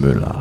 Müller